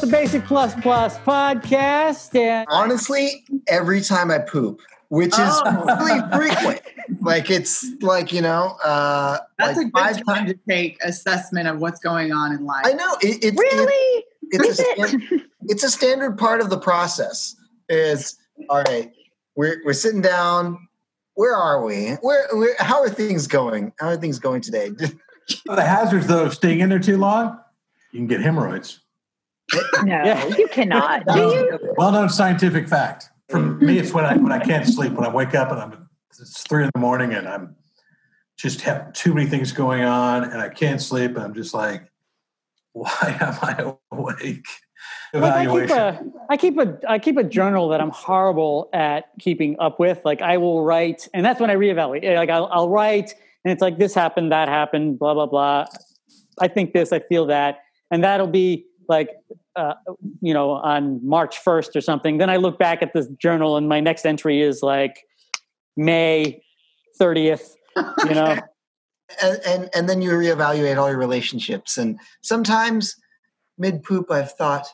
the Basic Plus Plus podcast. And Honestly, every time I poop, which is Oh. really frequent. Like it's like you know, uh, That's like a good five time times. to take assessment of what's going on in life. I know it, it, Really? it's Is a it? it's a standard part of the process. Is all right. We're we're sitting down. Where are we? Where, where how are things going? How are things going today? The hazards, though, of staying in there too long, you can get hemorrhoids. No, Yeah. you cannot. Do you? Well known scientific fact. For mm. me, it's when I when I can't sleep. When I wake up and I'm it's three in the morning and I'm just have too many things going on and I can't sleep and I'm just like, why am I awake? like I keep a, I keep a, I keep a journal that I'm horrible at keeping up with. Like I will write, and that's when I reevaluate. Eh, like I'll, I'll write, and it's like this happened, that happened, blah blah blah. I think this, I feel that, and that'll be like, uh, you know, on March 1st or something. Then I look back at this journal, and my next entry is like May 30th. You know, and, and and then you reevaluate all your relationships. And sometimes mid poop, I've thought,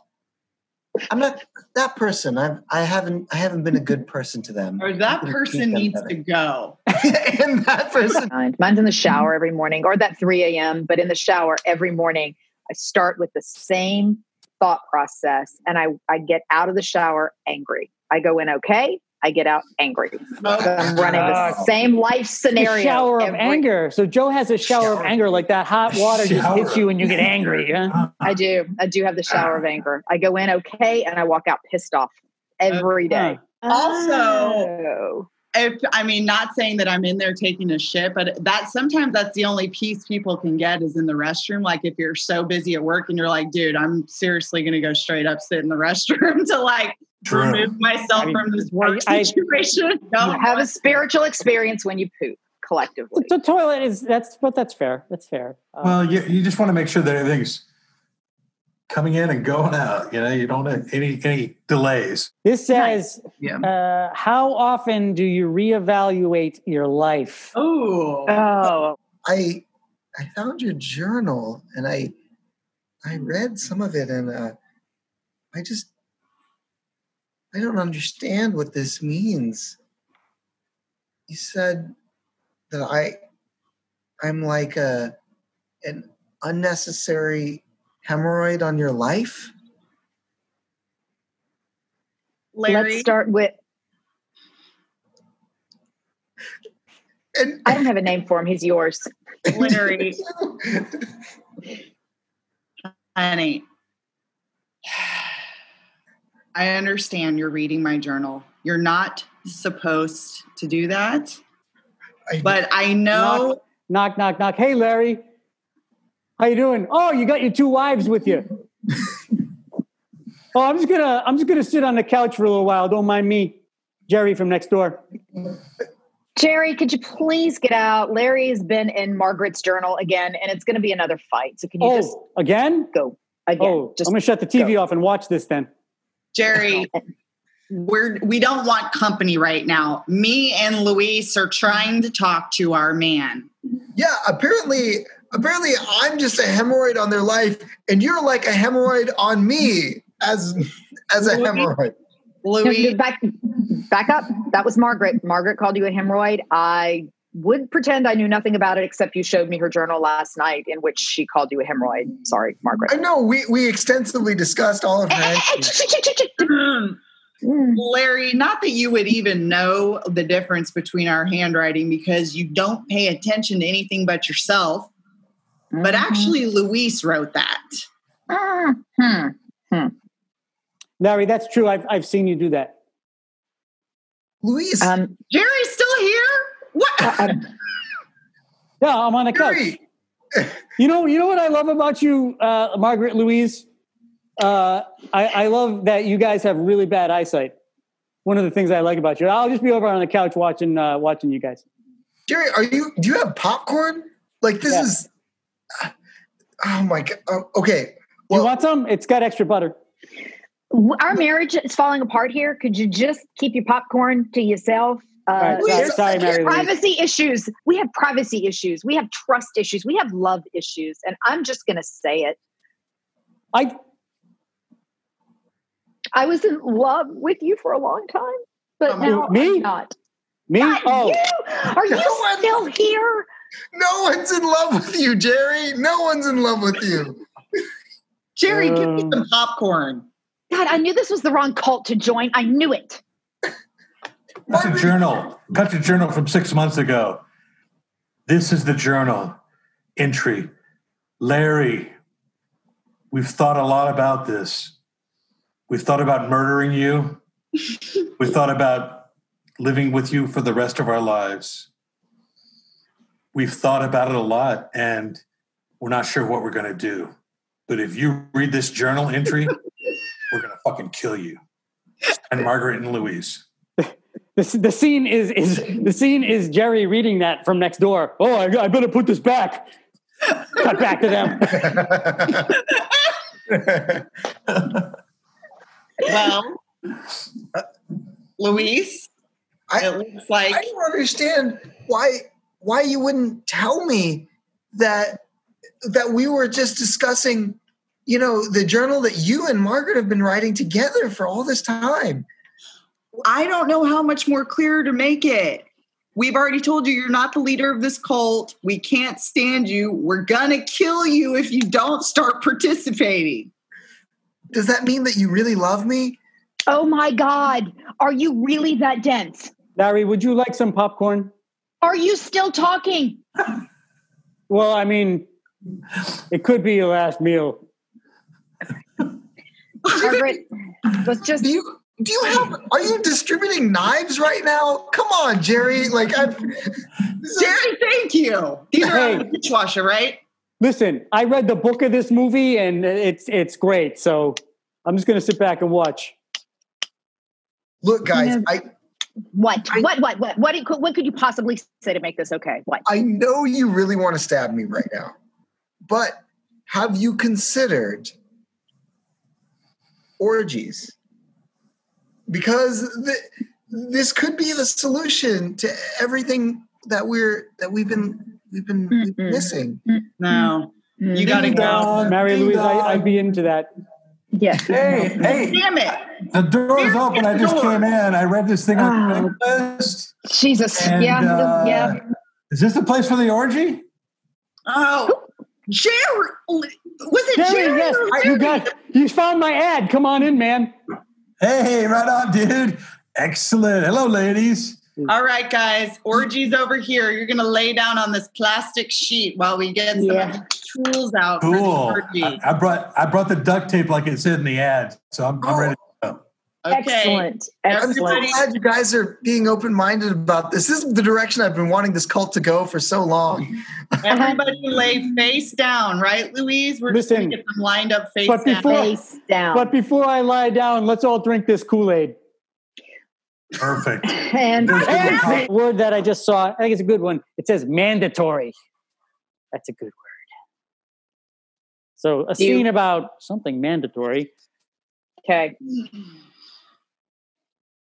I'm not that person. I've I haven't I haven't been a good person to them. Or that person needs better. to go. and that person. Mind. Mine's in the shower every morning, or that 3 a.m. But in the shower every morning, I start with the same thought process, and I I get out of the shower angry. I go in okay. I get out angry. So I'm running the same life scenario. a shower of anger. So Joe has a shower, of anger, like that hot water just hits you and you get angry. Huh? I do. I do have the shower of anger. I go in okay, and I walk out pissed off every day. Also- Oh. If I mean, not saying that I'm in there taking a shit, but that sometimes that's the only peace people can get is in the restroom. Like if you're so busy at work and you're like, dude, I'm seriously gonna go straight up sit in the restroom to like True. remove myself I mean, from this work I- I- situation. No, You have a spiritual experience when you poop collectively. The toilet is that's but that's fair. That's fair. Uh, Well, you, you just want to make sure that everything's coming in and going out. You know, you don't have any any delays. this says, Yeah. uh, how often do you reevaluate your life? Oh, Oh, I I found your journal and I I read some of it and uh, I just I don't understand what this means. You said that I I'm like a an unnecessary hemorrhoid on your life. Larry. let's start with. And I don't have a name for him. He's yours. Larry. honey, I understand you're reading my journal. You're not supposed to do that, I, but I know. Knock, knock, knock. Hey, Larry, how you doing? Oh, you got your two wives with you. oh, I'm just gonna I'm just gonna sit on the couch for a little while. Don't mind me, Jerry from next door. Jerry, could you please get out? Larry has been in Margaret's journal again, and it's going to be another fight. So can you Oh, just again? go again? Oh, just I'm gonna shut the TV off and watch this then. Jerry, we're we don't want company right now. Me and Luis are trying to talk to our man. yeah, apparently apparently I'm just a hemorrhoid on their life and you're like a hemorrhoid on me as as a hemorrhoid. No, Louis, no, back back up. That was Margaret. Margaret called you a hemorrhoid. I would pretend I knew nothing about it except you showed me her journal last night in which she called you a hemorrhoid. Sorry, Margaret. I know we we extensively discussed all of eh, that. Mm. Larry, not that you would even know the difference between our handwriting because you don't pay attention to anything but yourself. But Mhm. actually, Luis wrote that. Mhm. Larry, that's true. I've I've seen you do that. Louise, Um, Jerry's still here? What? uh, Yeah, I'm on the couch. You know, you know what I love about you, uh, Margaret Louise. Uh, I, I love that you guys have really bad eyesight. One of the things I like about you. I'll just be over on the couch watching uh, watching you guys. Jerry, are you? Do you have popcorn? Like this Yeah. is. Oh my god. Oh, okay. you want some? It's got extra butter. our marriage is falling apart here. Could you just keep your popcorn to yourself? Uh, All right, sorry, there's- sorry, Mary Louise. privacy issues. We have privacy issues. We have trust issues. We have love issues. And I'm just going to say it. I I was in love with you for a long time, but Um, now me? I'm not. Me? Not oh, you. Are you No still here? No one's in love with you, Jerry. No one's in love with you. Jerry, give me Um, some popcorn. God, I knew this was the wrong cult to join. I knew it. That's a journal. That's a journal from six months ago. This is the journal entry. Larry, we've thought a lot about this. We've thought about murdering you. We've thought about living with you for the rest of our lives. We've thought about it a lot and we're not sure what we're going to do. But if you read this journal entry, we're going to fucking kill you. And Margaret and Louise. the, the scene is is the scene is Jerry reading that from next door. Oh, I, I better put this back. Cut back to them. Well, Luis, I- it looks like I don't understand why why you wouldn't tell me that that we were just discussing, you know, the journal that you and Margaret have been writing together for all this time. I don't know how much more clear to make it. We've already told you you're not the leader of this cult. We can't stand you. We're gonna kill you if you don't start participating. Does that mean that you really love me? Oh my God. Are you really that dense? Larry, would you like some popcorn? Are you still talking? Well, I mean, it could be your last meal. Margaret, let's just Do you do you have are you distributing knives right now? Come on, Jerry. Like I've Jerry, thank you. These are out of the dishwasher, right? Listen, I read the book of this movie and it's it's great. So I'm just going to sit back and watch. look, guys, Yeah. I, what? What? What? What? What, could- what could you possibly say to make this okay? What? I know you really want to stab me right now, but have you considered orgies? Because the, this could be the solution to everything that we're that we've been we've been, Mm-mm. missing. No. You gotta go. Mary Louise, I. I'd be into that. Yeah. Hey, hey, Damn it. The door's Here's open. I just door. came in. I read this thing on Oh. Craigslist. Jesus. And, yeah. uh, yeah. Is this the place for the orgy? Oh, Jerry. Was it Jerry, Jerry? yes, or you got you found my ad. Come on in, man. Hey, right on, dude. Excellent. Hello, ladies. All right, guys. Orgy's over here. You're gonna lay down on this plastic sheet while we get some Yeah. the tools out Cool. for the orgy. I, I brought I brought the duct tape like it said in the ad, so I'm, I'm ready. To go. Okay. Excellent. I'm so glad you guys are being open minded about this. This is the direction I've been wanting this cult to go for so long. Everybody lay face down, right, Louise? We're just Listen, gonna get them lined up face but down. before- Face down. But before I lie down, let's all drink this Kool Aid. Perfect. and And the- the word that I just saw, I think it's a good one. It says mandatory. That's a good word. So a You- scene about something mandatory. okay.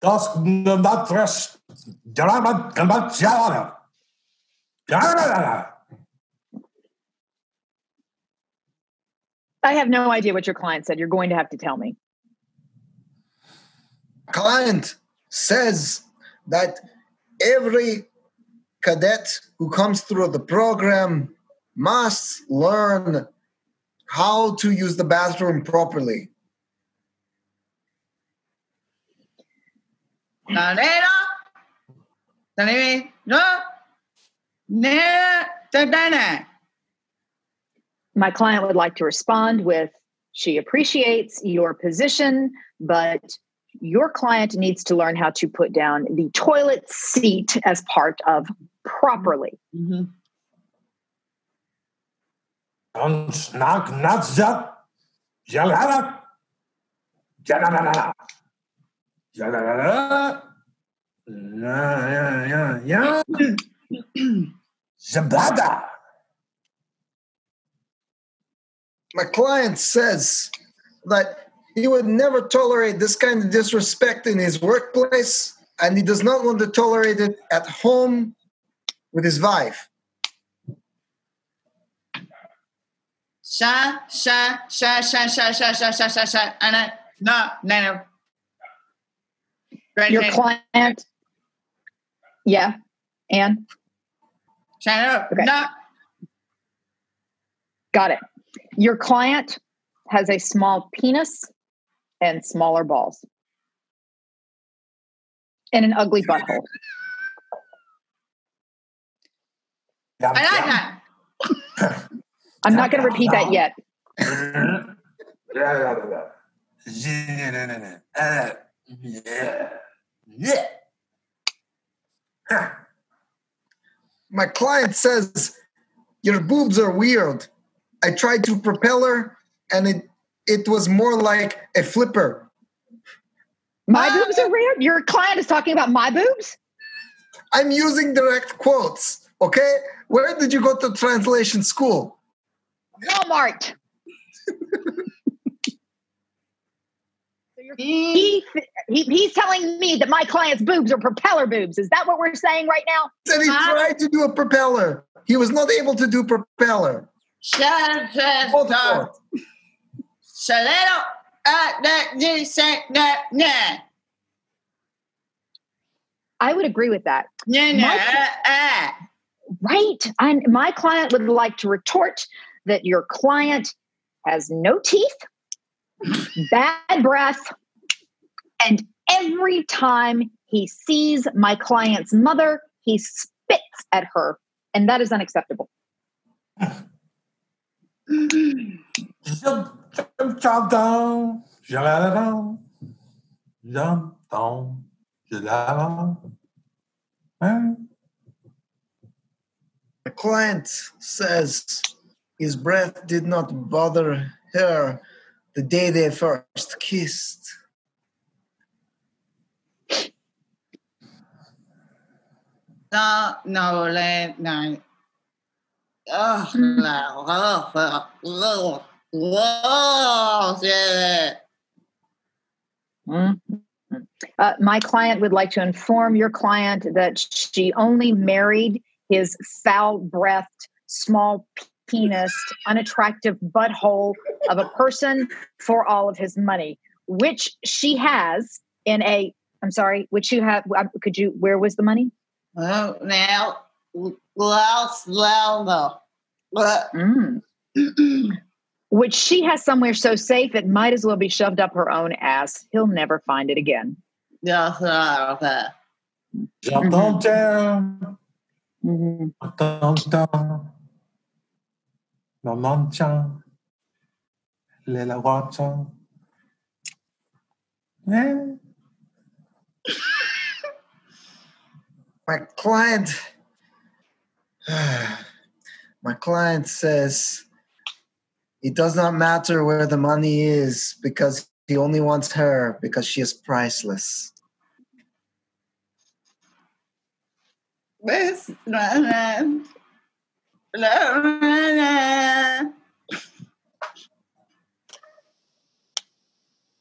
Das Natres Drama Gamachana. I have no idea what your client said. You're going to have to tell me. Client says that every cadet who comes through the program must learn how to use the bathroom properly. My client would like to respond with she appreciates your position, but your client needs to learn how to put down the toilet seat as part of properly. Mhm. Ons nak natzat. Ja, ja, ja. Zabada. My client says that he would never tolerate this kind of disrespect in his workplace, and he does not want to tolerate it at home with his wife. Sha, sha, sha, sha, sha, sha, sha, sha, sha, sha. Ana. No, no, no. Right, Your right. client, yeah, and Shut up. Okay. No. got it. Your client has a small penis and smaller balls and an ugly butthole. Yum, I like yum. that. I'm not going to repeat that yet. Yeah. Yeah. My client says your boobs are weird. I tried to propel her, and it it was more like a flipper. My boobs are weird. Your client is talking about my boobs. I'm using direct quotes. Okay, where did you go to translation school? Walmart. So you're- he, he, he's telling me that my client's boobs are propeller boobs. Is that what we're saying right now? Said he Huh? tried to do a propeller. He was not able to do propeller. Shut up, shut Both up. quotes. Shut. That, you say that, nah. I would agree with that. Nah, nah, My- uh, uh. Right. And my client would like to retort that your client has no teeth, bad breath, and every time he sees my client's mother, he spits at her. And that is unacceptable. The client says his breath did not bother her the day they first kissed. No, no, let, no. Oh, no, oh, oh, oh, oh, shit. Mhm. Uh, my client would like to inform your client that she only married his foul breathed, small penis, unattractive butthole of a person for all of his money, which she has in a, I'm sorry, which you have, uh, could you, where was the money? Oh, now, well, slow, no. But, Mm. Which she has somewhere so safe it might as well be shoved up her own ass. He'll never find it again. just, okay. Jump down, down. Mhm. Down, down. Non, non, chan. Lela. Yeah. My client, my client says it does not matter where the money is because he only wants her because she is priceless. Na.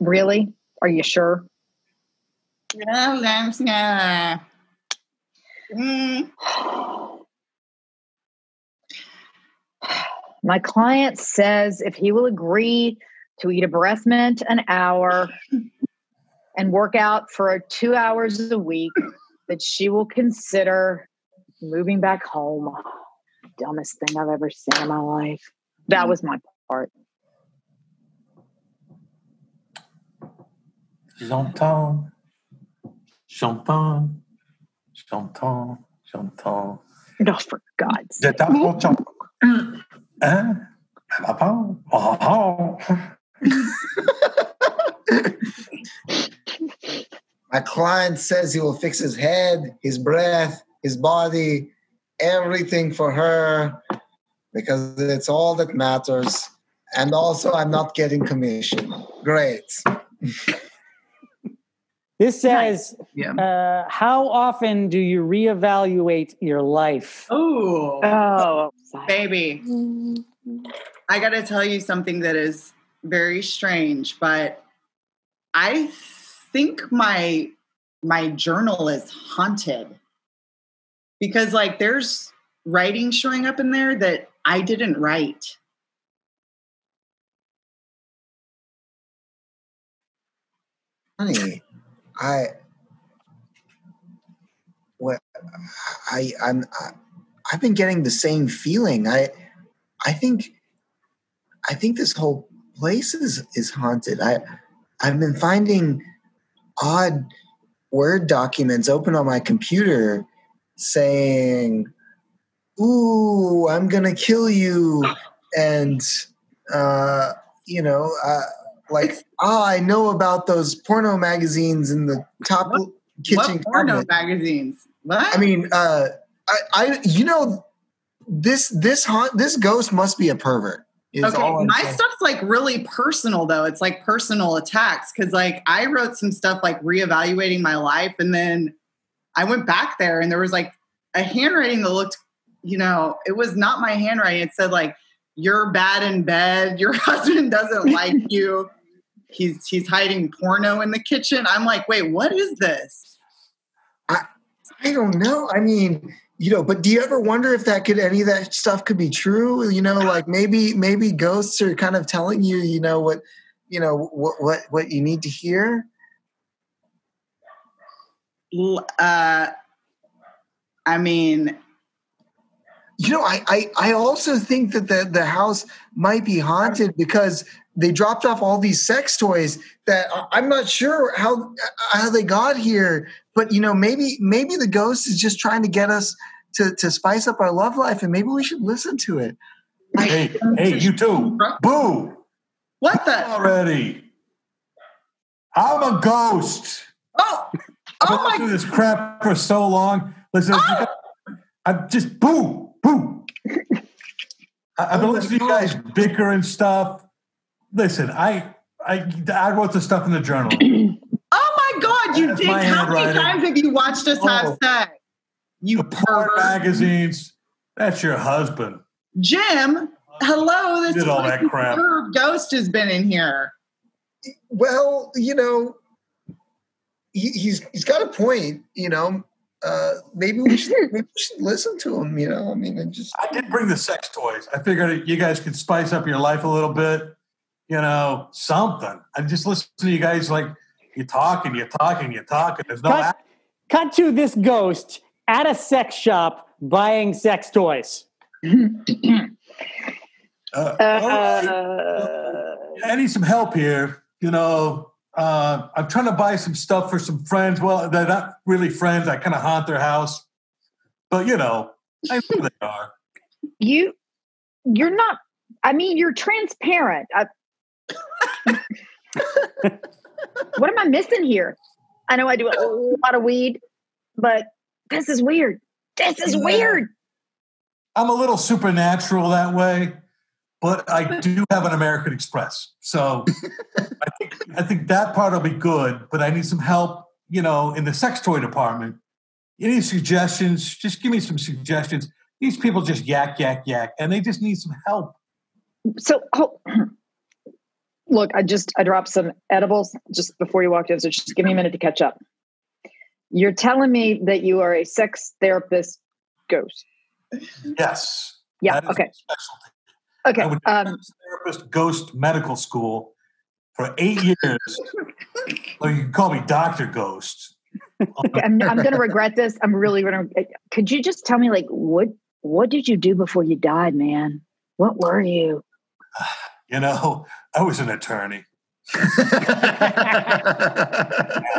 Really? Are you sure? My client says if he will agree to eat a breath mint an hour and work out for two hours a week, that she will consider moving back home. Dumbest thing I've ever seen in my life. That mm-hmm. was my part. J'entends. J'entends. J'entends. J'entends. No, for God's Je sake. t'entends. Mm. Hein? Papa? Oh, oh. My client says he will fix his head, his breath, his body, everything for her because it's all that matters. And also, I'm not getting commission. Great. This says, Yeah. uh, how often do you reevaluate your life? Oh, Oh, baby. I got to tell you something that is very strange, but I think my my journal is haunted because like there's writing showing up in there that I didn't write. Honey, I what I I'm I, I've been getting the same feeling. I I think I think this whole place is is haunted. I I've been finding odd word documents open on my computer saying, "Ooh, I'm gonna kill you," and uh, you know, uh, like, oh, I know about those porno magazines in the top What- kitchen what porno cabinet. magazines? What? I mean, uh, I, I, you know, this this haunt this ghost must be a pervert. is okay, my saying. stuff's like really personal though. It's like personal attacks because like I wrote some stuff like reevaluating my life, and then I went back there and there was like a handwriting that looked, you know, it was not my handwriting. It said like, "You're bad in bed. Your husband doesn't like you. He's he's hiding porno in the kitchen." I'm like, wait, what is this? I don't know. I mean, you know, but do you ever wonder if that could any of that stuff could be true? You know, like maybe maybe ghosts are kind of telling you, you know, what you know what what what you need to hear. L- Uh, I mean, You know, I, I I also think that the the house might be haunted because they dropped off all these sex toys that I- I'm not sure how how they got here. But you know, maybe maybe the ghost is just trying to get us to to spice up our love life, and maybe we should listen to it. Hey, hey, you too. Boo! what the? Already. I'm a ghost. Oh, I've been oh listening to this crap for so long. Listen, oh! I'm just boo, boo. I- I've been oh listening to you guys bicker and stuff. Listen, I I I wrote the stuff in the journal. Oh my God, you That's did. How many handwriting. times have you watched us Oh. have sex? You The porn magazines. That's your husband. Jim, hello. This Did all that crap. ghost has been in here. Well, you know, he, he's he's got a point. You know, uh, maybe we should maybe we should listen to him. You know, I mean, it just I did bring the sex toys. I figured you guys could spice up your life a little bit. You know, something. I just listen to you guys like you're talking, you're talking, you're talking. There's no Cut, cut to this ghost at a sex shop buying sex toys. Uh, Uh, all right. I need some help here. You know, uh, I'm trying to buy some stuff for some friends. Well, they're not really friends. I kind of haunt their house, but you know, I know they are. you you're not i mean you're transparent I, what am i missing here i know i do a lot of weed but this is weird this is Yeah. weird I'm a little supernatural that way, but I do have an American Express, so I think I think that part will be good. But I need some help. You know, in the sex toy department. Any suggestions? Just give me some suggestions. These people just yak yak yak, and they just need some help. so oh, look i just i dropped some edibles just before you walked in so just give me a minute to catch up you're telling me that you are a sex therapist ghost Yes. yeah okay. Okay I went to um sex therapist ghost medical school for eight years. or you can call me Doctor Ghost. Okay, I'm, I'm going to regret this. I'm really going to. Could you just tell me, like, what what did you do before you died, man? What were you? You know, I was an attorney.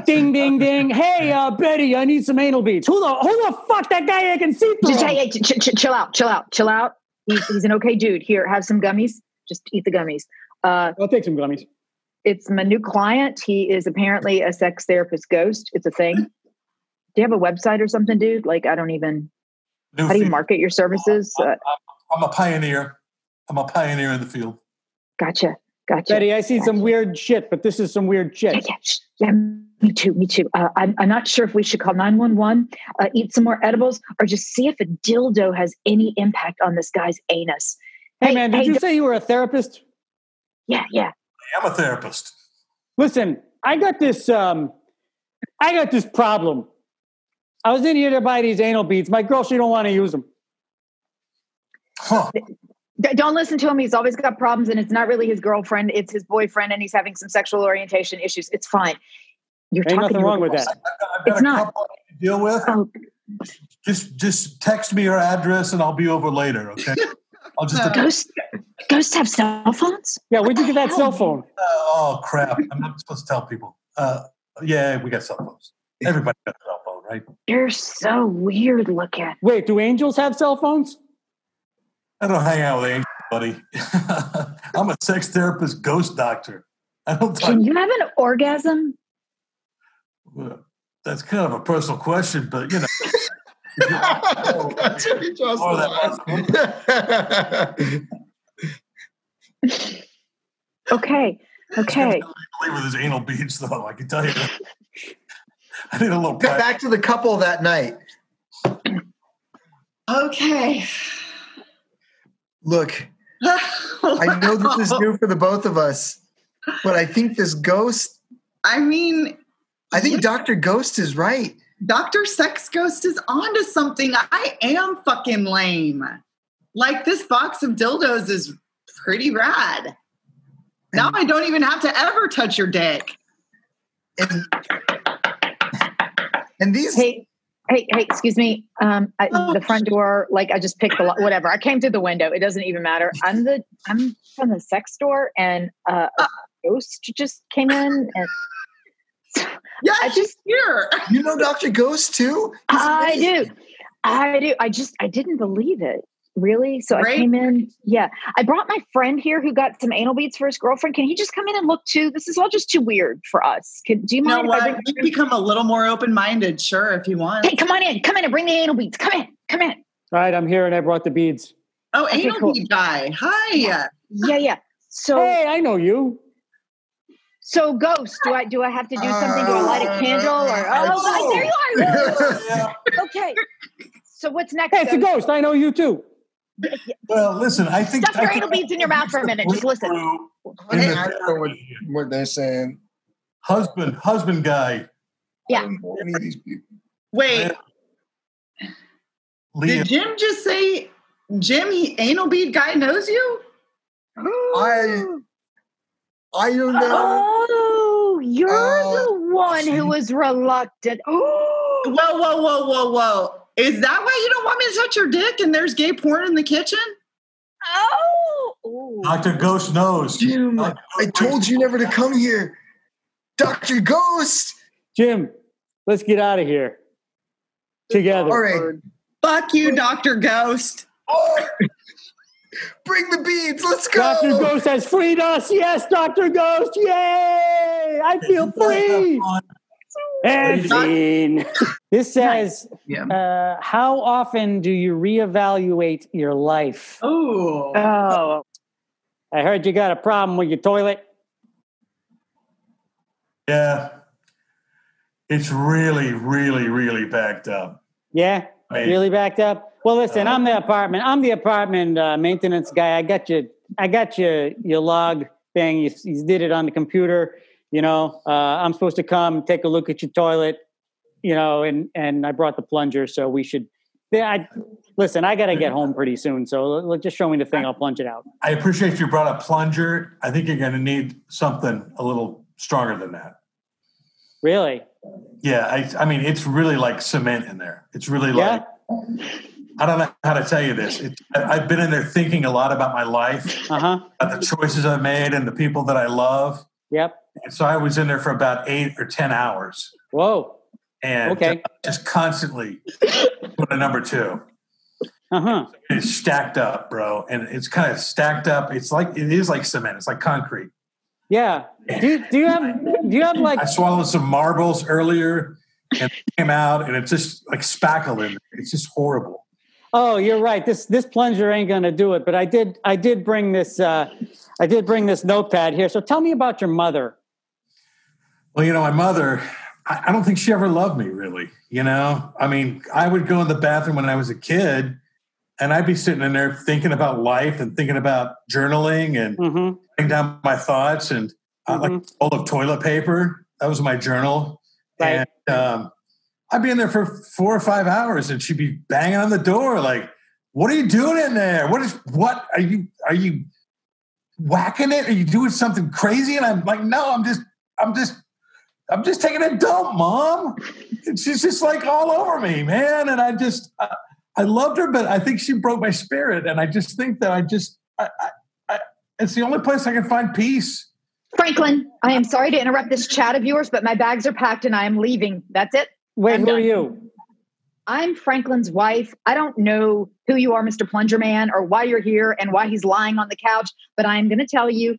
Ding, ding, ding. Hey, uh, Betty, I need some anal beads. Who the, who the fuck that guy I can see through? Just hey, hey, ch- ch- chill out, chill out, chill out. He's, he's an okay dude. Here, have some gummies. Just eat the gummies. Uh, I'll take some gummies. it's my new client. He is apparently a sex therapist ghost. It's a thing. Do you have a website or something, dude? Like, I don't even. New How do you market your services? Uh, I'm a pioneer. I'm a pioneer in the field. gotcha, gotcha. Betty, I see some weird shit, but this is some weird shit. yeah, sh- yeah, me too, me too. Uh, I'm, I'm not sure if we should call 911, uh, eat some more edibles, or just see if a dildo has any impact on this guy's anus. Hey, man, did hey, you d- say you were a therapist? Yeah, yeah. I'm a therapist. Listen, I got this. Um, I got this problem. I was in here to buy these anal beads. My girl, she don't want to use them. Huh. D- don't listen to him. He's always got problems, and it's not really his girlfriend; it's his boyfriend, and he's having some sexual orientation issues. It's fine. You're Ain't talking nothing to a wroing with that. I've got, I've got It's a not. couple to deal with. Oh, Just just text me your address and I'll be over later. Okay. I'll just. Ghosts, ghosts have cell phones. Yeah, where'd you get that cell phone? oh crap! I'm not supposed to tell people. Uh, yeah, we got cell phones. Everybody got a cell phone, right? You're so weird looking. Wait, do angels have cell phones? I don't hang out with angels, buddy. I'm a sex therapist, ghost doctor. I don't. Can you have an orgasm? That's kind of a personal question, but you know. That's what he just Or that Okay. Okay. believe with his anal beads, though. I can tell you. That. I need a little. Get back to the couple that night. Okay. Look, I know this is new for the both of us, but I think this ghost, I mean, I think Dr. Ghost is right. Dr. Sex Ghost is onto something. I am fucking lame. Like this box of dildos is pretty rad. Now I don't even have to ever touch your dick. And, and these, Hey, hey, hey, excuse me. Um, I, the front door, like I just picked the lo- whatever. I came through the window. It doesn't even matter. I'm the I'm from the sex store, and uh, a ghost just came in, and Yeah, I she's just- here. you know Dr. Ghost too? He's I amazing. do, I do. I just I didn't believe it. Really? So I came in. Yeah, I brought my friend here who got some anal beads for his girlfriend. Can he just come in and look too? This is all just too weird for us. Can, do you You know mind if I what? bring? You become a little more open minded, sure, if you want. Hey, come on in. Come in and bring the anal beads. Come in. Come in. All right, I'm here and I brought the beads. Oh, Okay, anal cool. bead guy. Hi. Yeah. Yeah, yeah. So. Hey, I know you. So, ghost, do I do I have to do something? Do I light a uh, candle or? Oh, there you are. Yeah. Okay. So what's next? Hey, it's a ghost. I know you too. Well, listen. I think. Stuff your I think- anal beads in your mouth for a minute. Just listen. In the- I know what, what they're saying. husband, husband guy, Yeah. I don't know any of these people. Wait, Leah. did Jim just say Jim, he anal bead guy knows you? I I don't know. Oh, you're Uh, the one who was reluctant. Oh, Whoa, whoa, whoa, whoa, whoa. Is that why you don't want me to touch your dick and there's gay porn in the kitchen? oh. Ooh. Doctor Ghost knows. Jim, I told you never to come here. Dr. Ghost! Jim, let's get out of here together. All right. Fuck you, Dr. Ghost. Oh, bring the beads. Let's go. Dr. Ghost has freed us. Yes, Dr. Ghost. Yay! I feel free. And scene. This says, Yeah. uh, how often do you reevaluate your life? Oh. Oh, I heard you got a problem with your toilet. Yeah. It's really, really, really backed up. Yeah, I mean, really backed up. Well, listen, I'm the apartment. I'm the apartment uh, maintenance guy. I got you. I got you. Your log thing. You, you did it on the computer. You know, uh, I'm supposed to come take a look at your toilet. You know, and and I brought the plunger, so we should. Yeah, I, listen, I got to get home pretty soon, so l- l- just show me the thing. I'll plunge it out. I appreciate you brought a plunger. I think you're going to need something a little stronger than that. Really? Yeah, I, I mean, it's really like cement in there. It's really Yeah. like I don't know how to tell you this. It, I've been in there thinking a lot about my life, Uh huh. about the choices I made, and the people that I love. Yep. And so I was in there for about eight or ten hours, Whoa. and Okay. just constantly doing a number two. Uh huh. It's stacked up, bro, and it's kind of stacked up. It's like it is like cement. It's like concrete. Yeah. Do you, do you have do you have like I swallowed some marbles earlier, and came out, and it's just like spackle in there. It's just horrible. Oh, you're right. This this plunger ain't gonna do it. But I did I did bring this uh, I did bring this notepad here. So tell me about your mother. Well, you know, my mother, I, don't think she ever loved me, really. You know, I mean, I would go in the bathroom when I was a kid, and I'd be sitting in there thinking about life and thinking about journaling and Mm-hmm. writing down my thoughts and uh, like a roll of toilet paper. That was my journal. Right. And um, I'd be in there for four or five hours, and she'd be banging on the door, like, "What are you doing in there? What is what are you are you whacking it? Are you doing something crazy?" And I'm like, "No, I'm just I'm just I'm just taking a dump, mom. And she's just like all over me, man. And I just, I, I loved her, but I think she broke my spirit. And I just think that I just, I, I, I, it's the only place I can find peace. Franklin, I am sorry to interrupt this chat of yours, but my bags are packed and I am leaving. That's it. Wait, I'm who are you? I'm Franklin's wife. I don't know who you are, Mr. Plunger Man, or why you're here and why he's lying on the couch, but I am going to tell you,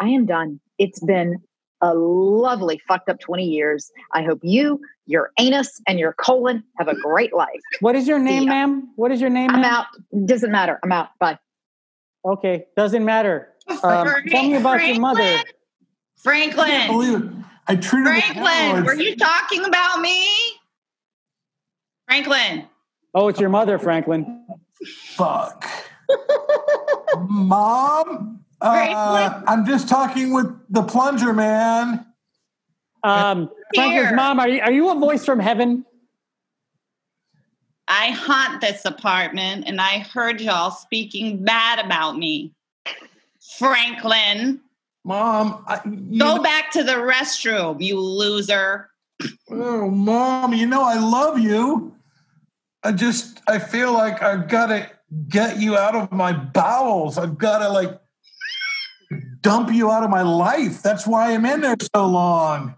I am done. It's been a lovely fucked up 20 years. I hope you, your anus, and your colon have a great life. What is your name, ya. ma'am? What is your name? I'm ma'am? out. Doesn't matter. I'm out. Bye. Okay, doesn't matter. Um, tell me about your mother. I can't Franklin. believe it. I treated her Franklin, were you talking about me? Franklin. Oh, it's your mother, Franklin. Fuck. Mom, uh, I'm just talking with the plunger man. Um, Franklin's mom, are you, are you a voice from heaven? I haunt this apartment and I heard y'all speaking bad about me. Franklin, Mom, I, go know- back to the restroom, you loser. Oh, mom, you know I love you. I just I feel like I've got to get you out of my bowels. I've got to like dump you out of my life. That's why I'm in there so long.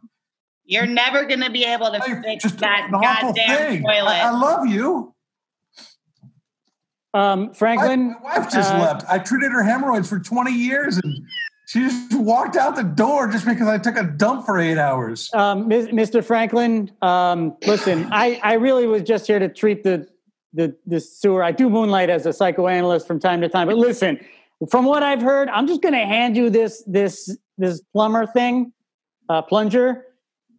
You're never going to be able to Life fix just that goddamn thing. toilet. I, I love you. Um, Franklin, my wife just uh, left. I treated her hemorrhoids for 20 years and she just walked out the door just because I took a dump for eight hours. um, Mr. Franklin, um, listen, I, I really was just here to treat the, the, the sewer. I do moonlight as a psychoanalyst from time to time, but listen, from what I've heard, I'm just going to hand you this, this, this plumber thing, uh, plunger.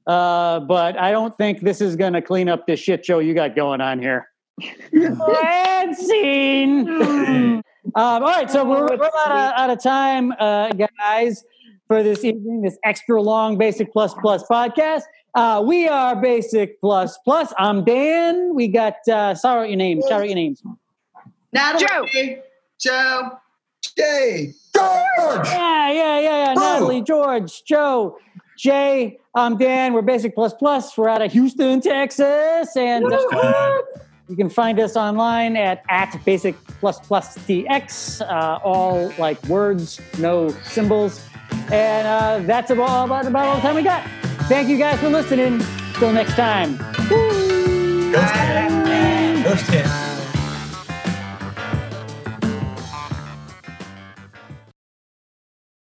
Uh, but I don't think this is going to clean up this shit show you got going on here. and scene. Um, all right, so we're, we're out, of, out of time, uh, guys, for this evening, this extra long Basic Plus Plus podcast. Uh, we are Basic Plus Plus. I'm Dan. We got, uh, sorry your name. Shout out your names. Natalie, Joe. Joe. Jay. George! Yeah, yeah, yeah, yeah. Natalie, George, Joe, Jay. I'm Dan. We're Basic Plus Plus. We're out of Houston, Texas. And uh, you can find us online at, at Basic Plus Plus TX. Uh, all like words, no symbols. And uh, that's about, about, about all the time we got. Thank you guys for listening. Till next time. Ghost hand. Ghost hand.